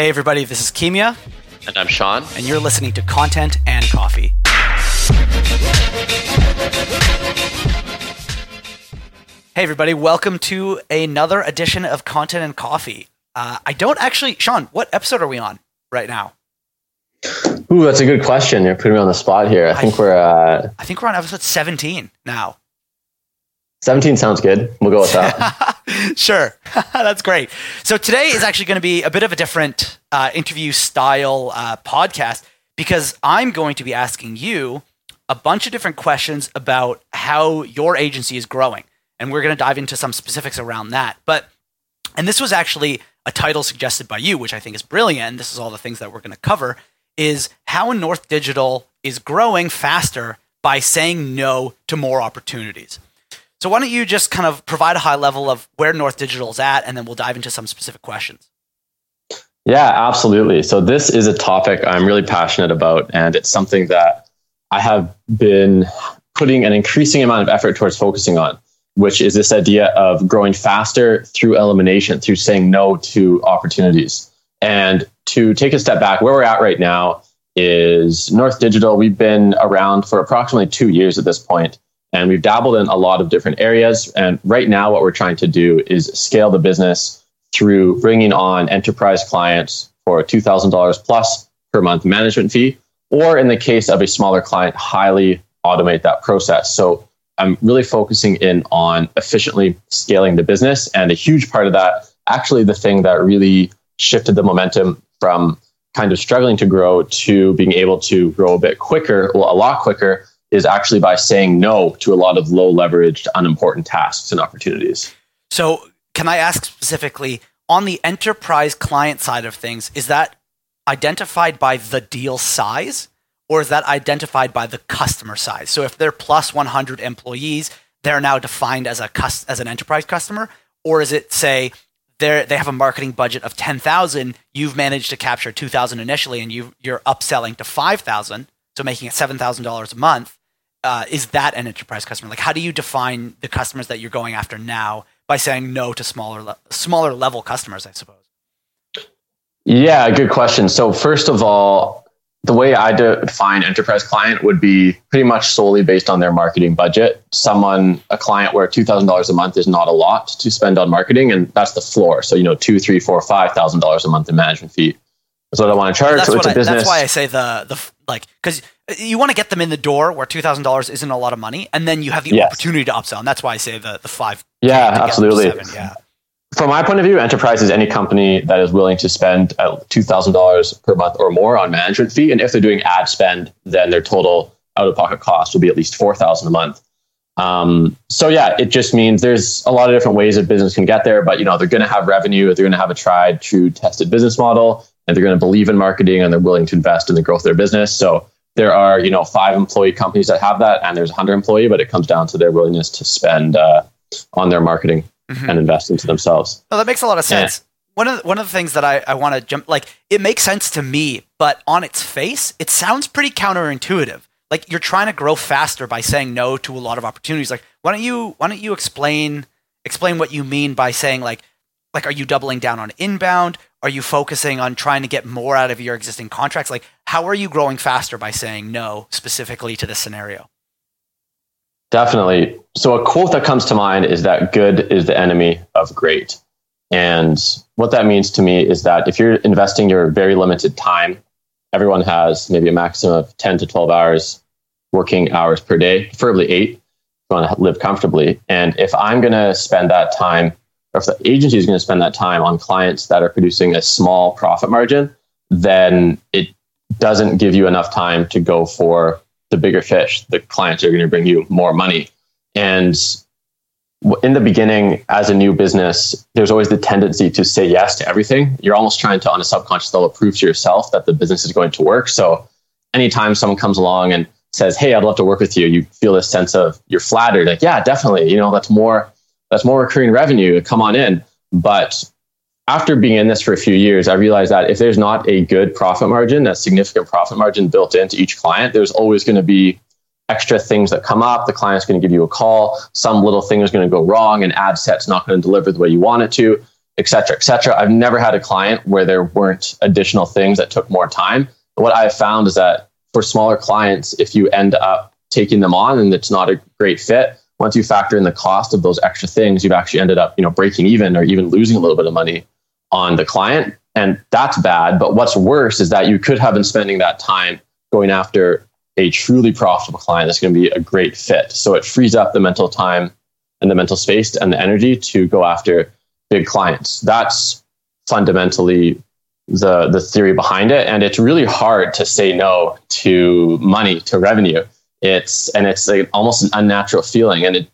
Hey, everybody, this is Kimia. And I'm Sean. And you're listening to Content and Coffee. Hey, everybody, welcome to another edition of Content and Coffee. Uh, I don't actually, Sean, what episode are we on right now? Ooh, that's a good question. You're putting me on the spot here. I, I think we're. Uh, I think we're on episode 17 now. 17 sounds good. We'll go with that. sure. That's great. So today is actually going to be a bit of a different uh, interview style uh, podcast because I'm going to be asking you a bunch of different questions about how your agency is growing. And we're going to dive into some specifics around that. But, and this was actually a title suggested by you, which I think is brilliant. And this is all the things that we're going to cover is how North Digital is growing faster by saying no to more opportunities. So why don't you just kind of provide a high level of where North Digital is at, and then we'll dive into some specific questions. Yeah, absolutely. So this is a topic I'm really passionate about, and it's something that I have been putting an increasing amount of effort towards focusing on, which is this idea of growing faster through elimination, through saying no to opportunities. And to take a step back, where we're at right now is North Digital. We've been around for approximately two years at this point and we've dabbled in a lot of different areas. And right now, what we're trying to do is scale the business through bringing on enterprise clients for $2,000 plus per month management fee, or in the case of a smaller client, highly automate that process. So I'm really focusing in on efficiently scaling the business. And a huge part of that, actually, the thing that really shifted the momentum from kind of struggling to grow to being able to grow a bit quicker, well, a lot quicker, is actually by saying no to a lot of low leveraged, unimportant tasks and opportunities. So, can I ask specifically on the enterprise client side of things, is that identified by the deal size or is that identified by the customer size? So, if they're plus 100 employees, they're now defined as a as an enterprise customer, or is it say they have a marketing budget of 10,000, you've managed to capture 2,000 initially and you you're upselling to 5,000, so making it $7,000 a month uh, is that an enterprise customer? Like, how do you define the customers that you're going after now by saying no to smaller le- smaller level customers? I suppose. Yeah, good question. So first of all, the way I define enterprise client would be pretty much solely based on their marketing budget. Someone, a client where two thousand dollars a month is not a lot to spend on marketing, and that's the floor. So you know, two, three, four, five thousand dollars a month in management fee. That's what I want to charge. That's, so it's I, a business. that's why I say the the like because you want to get them in the door where two thousand dollars isn't a lot of money, and then you have the yes. opportunity to upsell, and that's why I say the the five. Yeah, absolutely. Yeah. From my point of view, enterprise is any company that is willing to spend uh, two thousand dollars per month or more on management fee, and if they're doing ad spend, then their total out of pocket cost will be at least four thousand a month. Um, so yeah, it just means there's a lot of different ways a business can get there, but you know they're going to have revenue, they're going to have a tried, true, tested business model, and they're going to believe in marketing and they're willing to invest in the growth of their business. So there are you know five employee companies that have that and there's 100 employee but it comes down to their willingness to spend uh, on their marketing mm-hmm. and invest into themselves well that makes a lot of sense yeah. one of the, one of the things that i, I want to jump like it makes sense to me but on its face it sounds pretty counterintuitive like you're trying to grow faster by saying no to a lot of opportunities. Like why don't you why don't you explain explain what you mean by saying like like are you doubling down on inbound? Are you focusing on trying to get more out of your existing contracts? Like how are you growing faster by saying no specifically to this scenario? Definitely. So a quote that comes to mind is that good is the enemy of great. And what that means to me is that if you're investing your very limited time everyone has maybe a maximum of 10 to 12 hours working hours per day preferably eight if you want to live comfortably and if i'm going to spend that time or if the agency is going to spend that time on clients that are producing a small profit margin, then it doesn't give you enough time to go for the bigger fish, the clients are going to bring you more money. And in the beginning, as a new business, there's always the tendency to say yes to everything. You're almost trying to, on a subconscious level, prove to yourself that the business is going to work. So anytime someone comes along and says, Hey, I'd love to work with you, you feel this sense of you're flattered, like, yeah, definitely. You know, that's more that's more recurring revenue. Come on in. But after being in this for a few years, I realized that if there's not a good profit margin, a significant profit margin built into each client, there's always going to be extra things that come up. The client's going to give you a call. Some little thing is going to go wrong, and ad set's not going to deliver the way you want it to. et cetera, et cetera. I've never had a client where there weren't additional things that took more time. what I've found is that for smaller clients, if you end up taking them on and it's not a great fit, once you factor in the cost of those extra things, you've actually ended up, you know, breaking even or even losing a little bit of money on the client. And that's bad. But what's worse is that you could have been spending that time going after a truly profitable client that's going to be a great fit. So it frees up the mental time and the mental space and the energy to go after big clients. That's fundamentally the the theory behind it. And it's really hard to say no to money to revenue. It's and it's like almost an unnatural feeling. And it,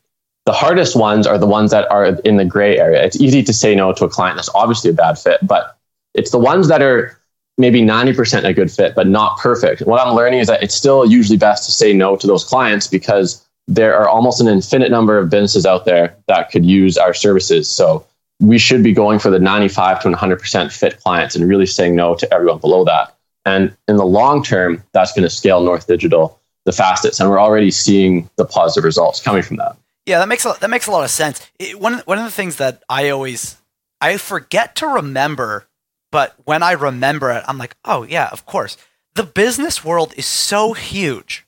the hardest ones are the ones that are in the gray area. It's easy to say no to a client that's obviously a bad fit but it's the ones that are maybe 90% a good fit but not perfect. What i'm learning is that it's still usually best to say no to those clients because there are almost an infinite number of businesses out there that could use our services. So we should be going for the 95 to 100% fit clients and really saying no to everyone below that. And in the long term, that's going to scale North Digital the fastest. And we're already seeing the positive results coming from that. Yeah, that makes a, that makes a lot of sense. It, one one of the things that I always I forget to remember, but when I remember it, I'm like, oh yeah, of course. The business world is so huge.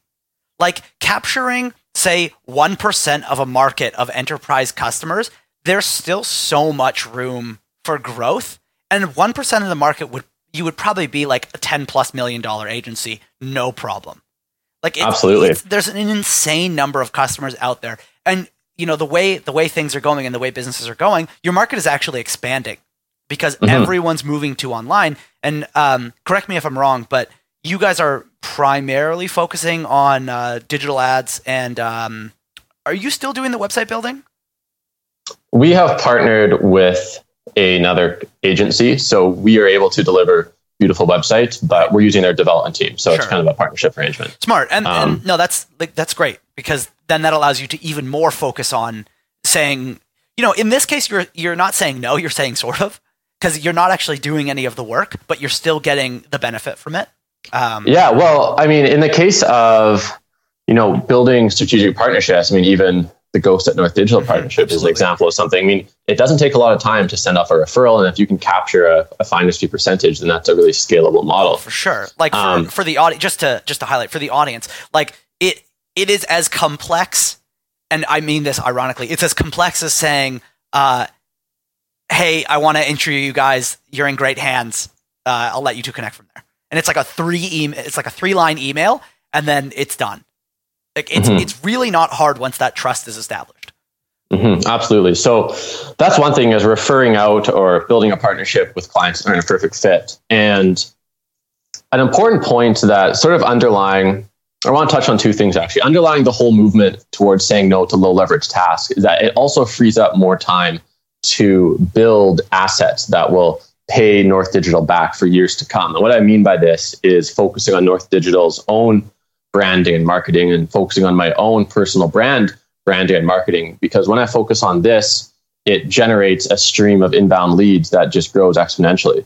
Like capturing, say, one percent of a market of enterprise customers there's still so much room for growth. And 1% of the market would, you would probably be like a 10 plus million dollar agency, no problem. Like it's, absolutely, it's, there's an insane number of customers out there, and you know the way the way things are going and the way businesses are going, your market is actually expanding because mm-hmm. everyone's moving to online. And um, correct me if I'm wrong, but you guys are primarily focusing on uh, digital ads, and um, are you still doing the website building? We have partnered with another agency, so we are able to deliver beautiful websites, but we're using their development team, so sure. it's kind of a partnership arrangement. Smart, and, um, and no, that's like that's great because then that allows you to even more focus on saying, you know, in this case, you're you're not saying no, you're saying sort of because you're not actually doing any of the work, but you're still getting the benefit from it. Um, yeah, well, I mean, in the case of you know building strategic partnerships, I mean, even the Ghostit North Digital mm-hmm. partnership is an example of something. I mean, it doesn't take a lot of time to send off a referral, and if you can capture a, a finder's fee percentage, then that's a really scalable model. for sure. Like for, um, for the audience, just to just to highlight for the audience, like it it is as complex, and I mean this ironically, it's as complex as saying, uh, "Hey, I want to intro you guys. You're in great hands. Uh, I'll let you two connect from there." And it's like a three email, it's like a three line email, and then it's done. Like it's mm-hmm. it's really not hard once that trust is established. Mm-hmm, absolutely. So that's one thing is referring out or building a partnership with clients that are in a perfect fit. And an important point that sort of underlying, I want to touch on two things actually. Underlying the whole movement towards saying no to low leverage tasks is that it also frees up more time to build assets that will pay North Digital back for years to come. And what I mean by this is focusing on North Digital's own branding and marketing and focusing on my own personal brand branding and marketing because when I focus on this, it generates a stream of inbound leads that just grows exponentially.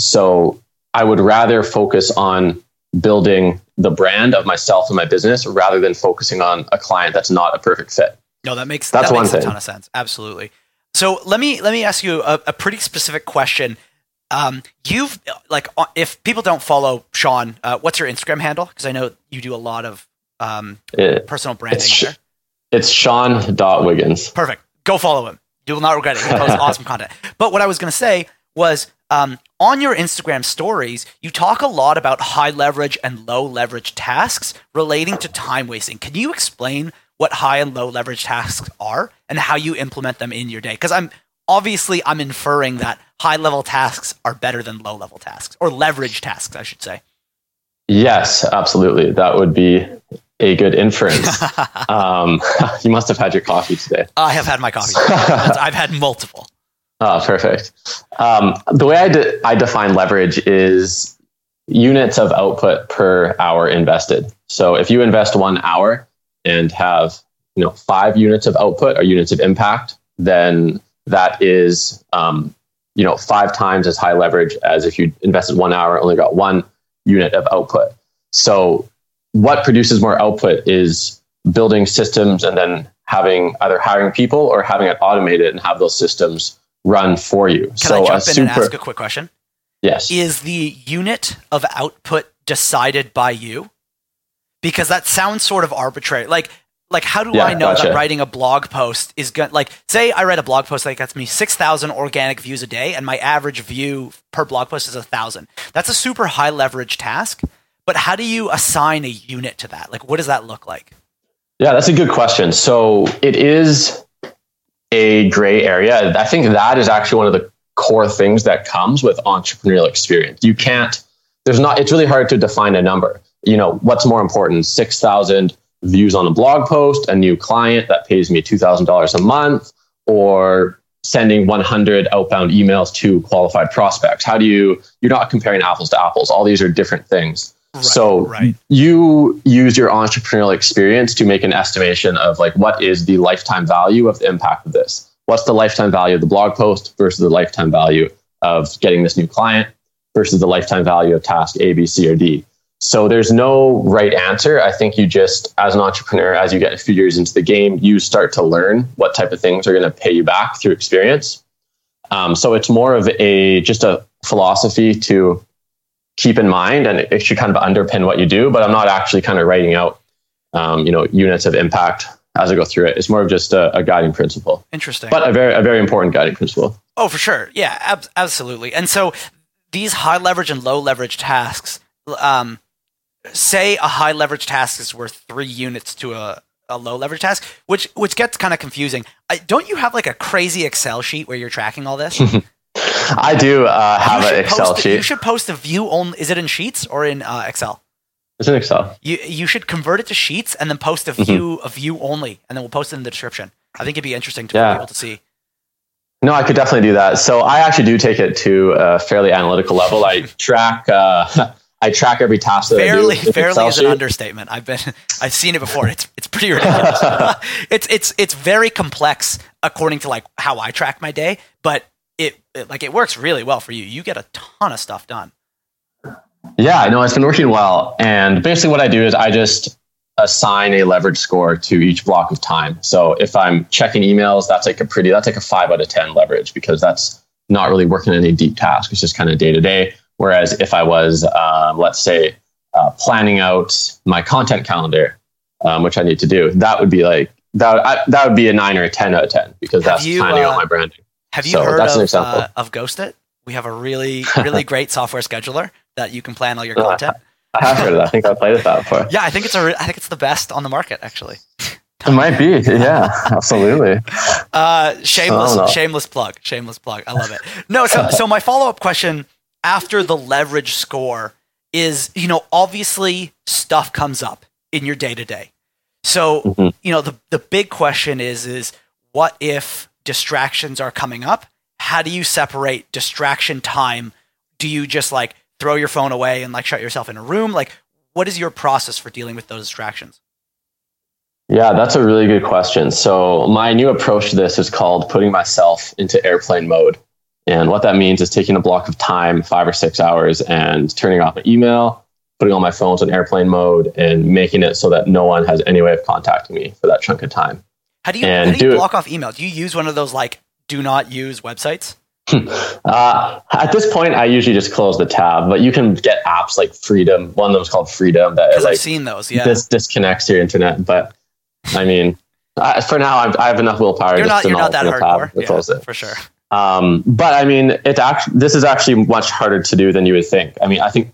So I would rather focus on building the brand of myself and my business rather than focusing on a client that's not a perfect fit. No, that makes that's that one makes thing. a ton of sense. Absolutely. So let me let me ask you a, a pretty specific question um, you've like uh, if people don't follow Sean, uh, what's your Instagram handle? Because I know you do a lot of um, it, personal branding. It's, there. it's Sean dot Wiggins. Perfect. Go follow him. You will not regret it. He posts awesome content. But what I was going to say was um, on your Instagram stories, you talk a lot about high leverage and low leverage tasks relating to time wasting. Can you explain what high and low leverage tasks are and how you implement them in your day? Because I'm obviously I'm inferring that high level tasks are better than low level tasks or leverage tasks, I should say. Yes, absolutely. That would be a good inference. um, you must have had your coffee today. I have had my coffee. I've had multiple. Oh, perfect. Um, the way I, de- I define leverage is units of output per hour invested. So if you invest one hour and have you know five units of output or units of impact, then that is um, you know five times as high leverage as if you invested one hour and only got one unit of output so what produces more output is building systems and then having either hiring people or having it automated and have those systems run for you. Can so I jump a in super, and ask a quick question? yes. Is the unit of output decided by you? Because that sounds sort of arbitrary. Like, like how do Yeah, I know gotcha. that writing a blog post is going? Like, say I write a blog post that gets me six thousand organic views a day, and my average view per blog post is a thousand. That's a super high leverage task. But how do you assign a unit to that? Like, what does that look like? Yeah, that's a good question. So it is a gray area. I think that is actually one of the core things that comes with entrepreneurial experience. You can't, there's not, it's really hard to define a number. You know, what's more important? 6,000 views on a blog post, a new client that pays me $2,000 a month, or sending 100 outbound emails to qualified prospects. How do you, you're not comparing apples to apples. All these are different things. so right. you use your entrepreneurial experience to make an estimation of like what is the lifetime value of the impact of this what's the lifetime value of the blog post versus the lifetime value of getting this new client versus the lifetime value of task a b c or d so there's no right answer i think you just as an entrepreneur as you get a few years into the game you start to learn what type of things are going to pay you back through experience um, so it's more of a just a philosophy to keep in mind and it should kind of underpin what you do but i'm not actually kind of writing out um, you know units of impact as i go through it it's more of just a, a guiding principle Interesting. but a very a very important guiding principle Oh, for sure. Yeah, ab- absolutely. And so these high leverage and low leverage tasks, um, say a high leverage task is worth three units to a, a low leverage task, which which gets kind of confusing. I, don't you have like a crazy Excel sheet where you're tracking all this? I do uh, have an excel post, sheet You should post a view only. Is it in Sheets or in uh, Excel? it's in excel You you should convert it to Sheets and then post a Mm-hmm. view a view only, and then we'll post it in the description. I think it'd be interesting to Yeah. for people to see. no i could definitely do that so i actually do take it to a fairly analytical level i track uh, i track every task that fairly i do fairly is an understatement. I've been I've seen it before. It's it's pretty ridiculous. it's it's it's very complex according to like how I track my day, but it, it like it works really well for you. You get a ton of stuff done. Yeah, I know it's been working well. And basically, what I do is I just assign a leverage score to each block of time. So if I'm checking emails, that's like a pretty, that's like a five out of 10 leverage because that's not really working on any deep task. It's just kind of day to day. Whereas if I was, um, let's say, uh, planning out my content calendar, um, which I need to do, that would be like, that, I, that would be a nine or a 10 out of 10 because Have that's you, planning uh, out my branding. Have you So heard of uh, of Ghostit? We have a really really great software scheduler that you can plan all your Uh, content. I have heard of that. I think I played with that before. Yeah, I think it's a re- I think it's the best on the market actually. It might be. Yeah, absolutely. Uh, shameless, shameless plug, shameless plug. I love it. No, so so my follow up question after the leverage score is, you know, obviously stuff comes up in your day to day. So Mhm. you know the the big question is is what if distractions are coming up? How do you separate distraction time? Do you just like throw your phone away and like shut yourself in a room? Like, what is your process for dealing with those distractions? Yeah, that's a really good question. So, my new approach to this is called putting myself into airplane mode. And what that means is taking a block of time, five or six hours, and turning off my email, putting all my phones on airplane mode, and making it so that no one has any way of contacting me for that chunk of time. How do you how do you do it- block off email? Do you use one of those like do not use websites? Uh, at this point, I usually just close the tab, but you can get apps like Freedom. One of them is called Freedom that Because like I've seen those. Yeah, this disconnects your internet. But I mean, I, for now, I'm, I have enough willpower. you're just not to you're not that open the tab hardcore. close Yeah, it. for sure. Um, but I mean, it actually this is actually much harder to do than you would think. I mean, I think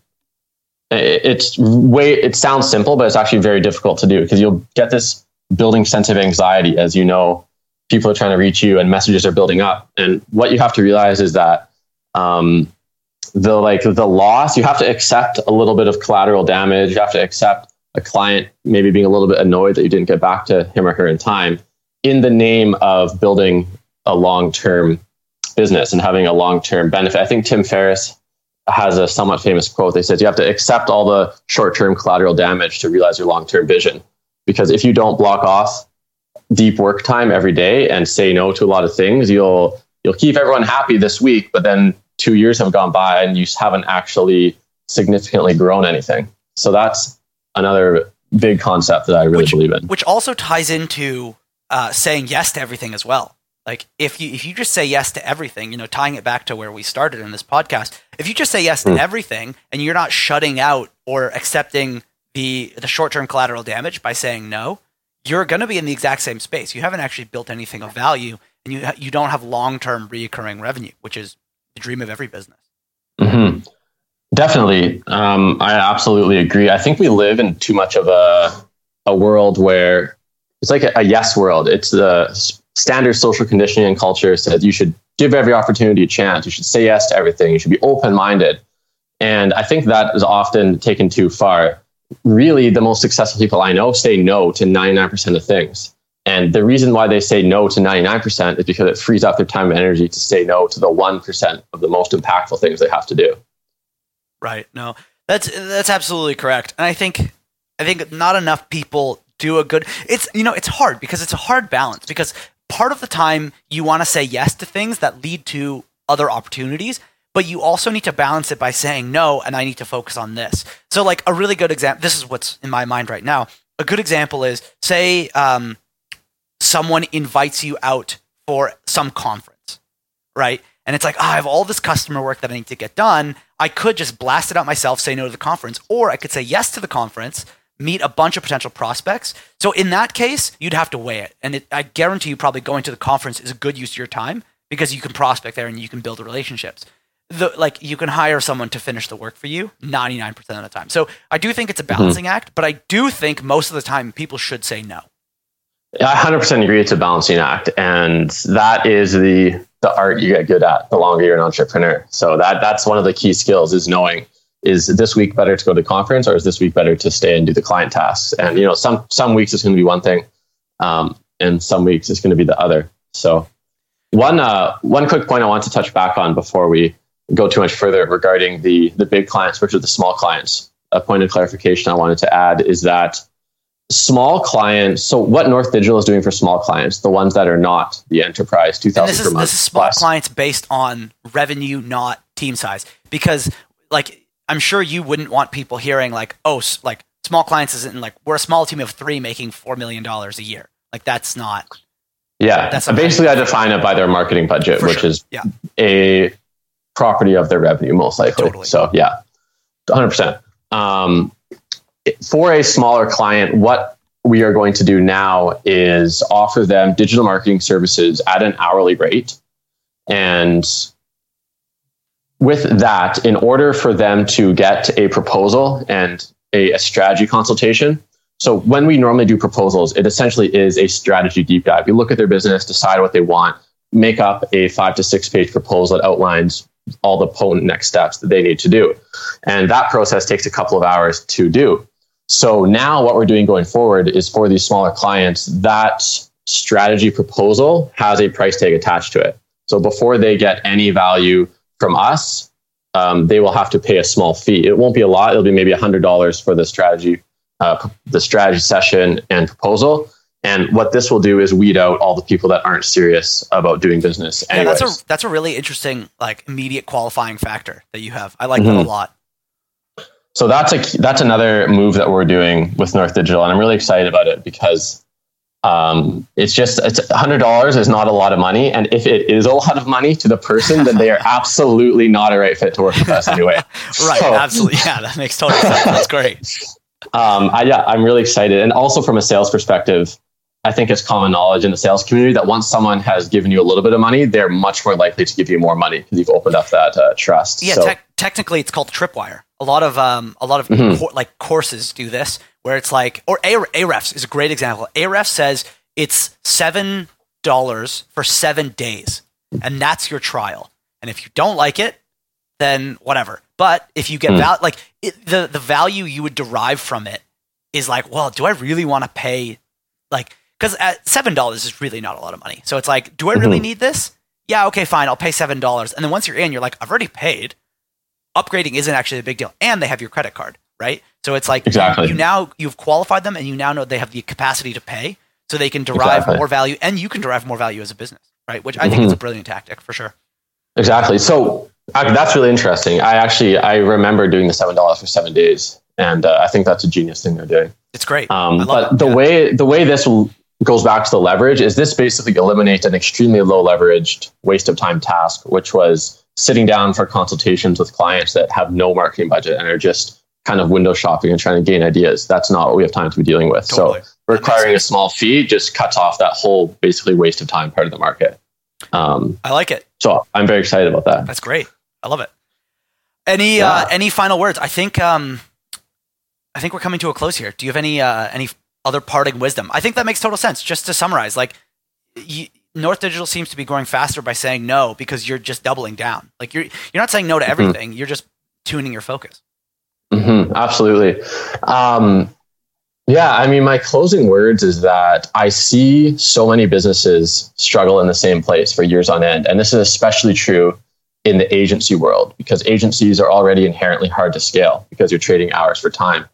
it- it's way it sounds simple, but it's actually very difficult to do because you'll get this building sense of anxiety as you know people are trying to reach you and messages are building up. And what you have to realize is that um, the like the loss you have to accept a little bit of collateral damage. You have to accept a client maybe being a little bit annoyed that you didn't get back to him or her in time in the name of building a long term business and having a long term benefit. I think Tim Ferriss has a somewhat famous quote. They said you have to accept all the short term collateral damage to realize your long term vision. Because if you don't block off deep work time every day and say no to a lot of things, you'll you'll keep everyone happy this week, but then two years have gone by and you haven't actually significantly grown anything. So that's another big concept that I really Which- believe in. Which also ties into uh, saying yes to everything as well. Like if you if you just say yes to everything, you know, tying it back to where we started in this podcast, if you just say yes to Mm. everything and you're not shutting out or accepting the the short term collateral damage by saying no, you're going to be in the exact same space. You haven't actually built anything of value, and you you don't have long term reoccurring revenue, which is the dream of every business. hmm Definitely. Um, I absolutely agree. I think we live in too much of a, a world where it's like a, a yes world. It's the standard social conditioning and culture says you should give every opportunity a chance. You should say yes to everything. You should be open minded. And I think that is often taken too far. Really, the most successful people I know say no to 99% of things. And the reason why they say no to 99% is because it frees up their time and energy to say no to the 1% of the most impactful things they have to do. Right. No, that's that's absolutely correct. And I think I think not enough people do a good. It's you know it's hard because it's a hard balance because part of the time you want to say yes to things that lead to other opportunities, but you also need to balance it by saying no, and I need to focus on this. So like a really good example. This is what's in my mind right now. A good example is say um, someone invites you out for some conference, right? And it's like, oh, I have all this customer work that I need to get done. I could just blast it out myself, say no to the conference, or I could say yes to the conference, meet a bunch of potential prospects. So in that case, you'd have to weigh it. And it, I guarantee you, probably going to the conference is a good use of your time because you can prospect there and you can build relationships. The, like you can hire someone to finish the work for you 99% of the time. So I do think it's a mm-hmm. balancing act, but I do think most of the time people should say no. I 100% agree it's a balancing act. And that is the, the art you get good at the longer you're an entrepreneur. So that, that's one of the key skills is knowing is this week better to go to the conference or is this week better to stay and do the client tasks? And, you know, some, some weeks it's going to be one thing. Um, and some weeks it's going to be the other. So one, uh, one quick point I want to touch back on before we go too much further regarding the, the big clients versus the small clients. A point of clarification I wanted to add is that small clients. So what North Digital is doing for small clients, the ones that are not the enterprise, two thousand per is month this is small plus. clients based on revenue, not team size. Because like I'm sure you wouldn't want people hearing like, oh, like small clients isn't like we're a small team of three making four million dollars a year. Like that's not Yeah, That's that's basically I define it by their marketing budget, For which sure. is Yeah. a property of their revenue, most likely. Totally. So yeah, hundred percent. Um, for a smaller client, what we are going to do now is offer them digital marketing services at an hourly rate, and with that, in order for them to get a proposal and a, a strategy consultation, so when we normally do proposals, it essentially is a strategy deep dive. We look at their business, decide what they want, make up a five to six page proposal that outlines all the potent next steps that they need to do. And that process takes a couple of hours to do. So now what we're doing going forward is for these smaller clients, that strategy proposal has a price tag attached to it. So before they get any value from us, um, they will have to pay a small fee. It won't be a lot. It'll be maybe $100 for the strategy uh, the strategy session and proposal. And what this will do is weed out all the people that aren't serious about doing business. yeah, that's a that's a really interesting like immediate qualifying factor that you have. I like that Mhm. a lot. so that's a that's another move that we're doing with North Digital, and I'm really excited about it because um, it's just it's hundred dollars is not a lot of money, and if it is a lot of money to the person, then they are absolutely not a right fit to work with us anyway. Right, So- absolutely. Yeah, that makes total sense. That's great. um, I, yeah, I'm really excited. And also from a sales perspective, I think it's common knowledge in the sales community that once someone has given you a little bit of money, they're much more likely to give you more money because you've opened up that uh, trust. Yeah, So- tec- technically it's called tripwire. A lot of um, a lot of Mhm. cour- like courses do this, where it's like, or A- Ahrefs is a great example. Ahrefs says it's seven dollars for seven days, and that's your trial. And if you don't like it, then whatever. But if you get Hmm. val- like it, the the value you would derive from it is like, well, do I really want to pay like because at seven dollars is really not a lot of money. So it's like, do I really Mhm. need this? Yeah, okay, fine, I'll pay seven dollars. And then once you're in, you're like, I've already paid. Upgrading isn't actually a big deal, and they have your credit card, right? So it's like Exactly. you now you've qualified them, and you now know they have the capacity to pay, so they can derive Exactly. more value, and you can derive more value as a business, right? Which I think is Mhm. a brilliant tactic for sure. Exactly. So that's really interesting. I actually I remember doing the seven dollars for seven days, and uh, I think that's a genius thing they're doing. It's great. Um, but it, the yeah. way the way this goes back to the leverage is this basically eliminates an extremely low leveraged waste of time task, which was sitting down for consultations with clients that have no marketing budget and are just kind of window shopping and trying to gain ideas. That's not what we have time to be dealing with. Totally. So requiring a small fee just cuts off that whole basically waste of time part of the market. Um, I like it. So I'm very excited about that. That's great. I love it. Any uh, yeah. uh, any final words? I think um, I think we're coming to a close here. Do you have any uh, any other parting wisdom? I think that makes total sense. Just to summarize, like you, North Digital seems to be growing faster by saying no because you're just doubling down. Like you're you're not saying no to mm-hmm. everything. Mm-hmm. You're just tuning your focus. Mm-hmm, absolutely. Um, yeah, I mean, my closing words is that I see so many businesses struggle in the same place for years on end, and this is especially true in the agency world because agencies are already inherently hard to scale because you're trading hours for time.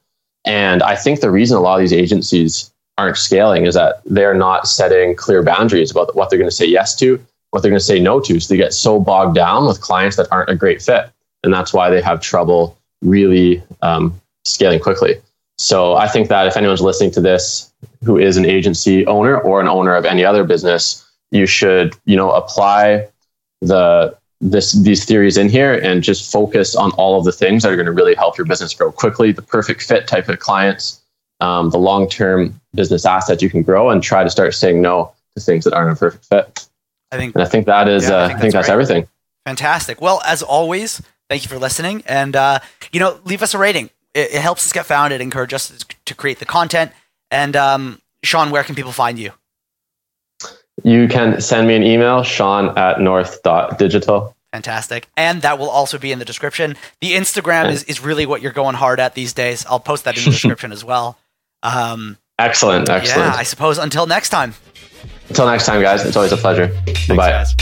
And I think the reason a lot of these agencies aren't scaling is that they're not setting clear boundaries about what they're going to say yes to, what they're going to say no to. So they get so bogged down with clients that aren't a great fit. And that's why they have trouble really um, scaling quickly. So I think that if anyone's listening to this who is an agency owner or an owner of any other business, you should, you know, apply the this these theories in here and just focus on all of the things that are going to really help your business grow quickly, the perfect fit type of clients, um, the long term business assets you can grow, and try to start saying no to things that aren't a perfect fit. I think, and I think that is, yeah, uh, I think, I think that's, that's everything. Fantastic. Well, as always, thank you for listening, and uh, you know, leave us a rating. It, it, helps us get found. It encourages us to create the content. And um, Sean, where can people find you? You can send me an email, sean at north.digital. Fantastic. And that will also be in the description. The Instagram is, is really what you're going hard at these days. I'll post that in the description as well. Um, excellent. Excellent. Yeah, I suppose until next time. Until next time, guys. It's always a pleasure. Thanks, Bye. Guys.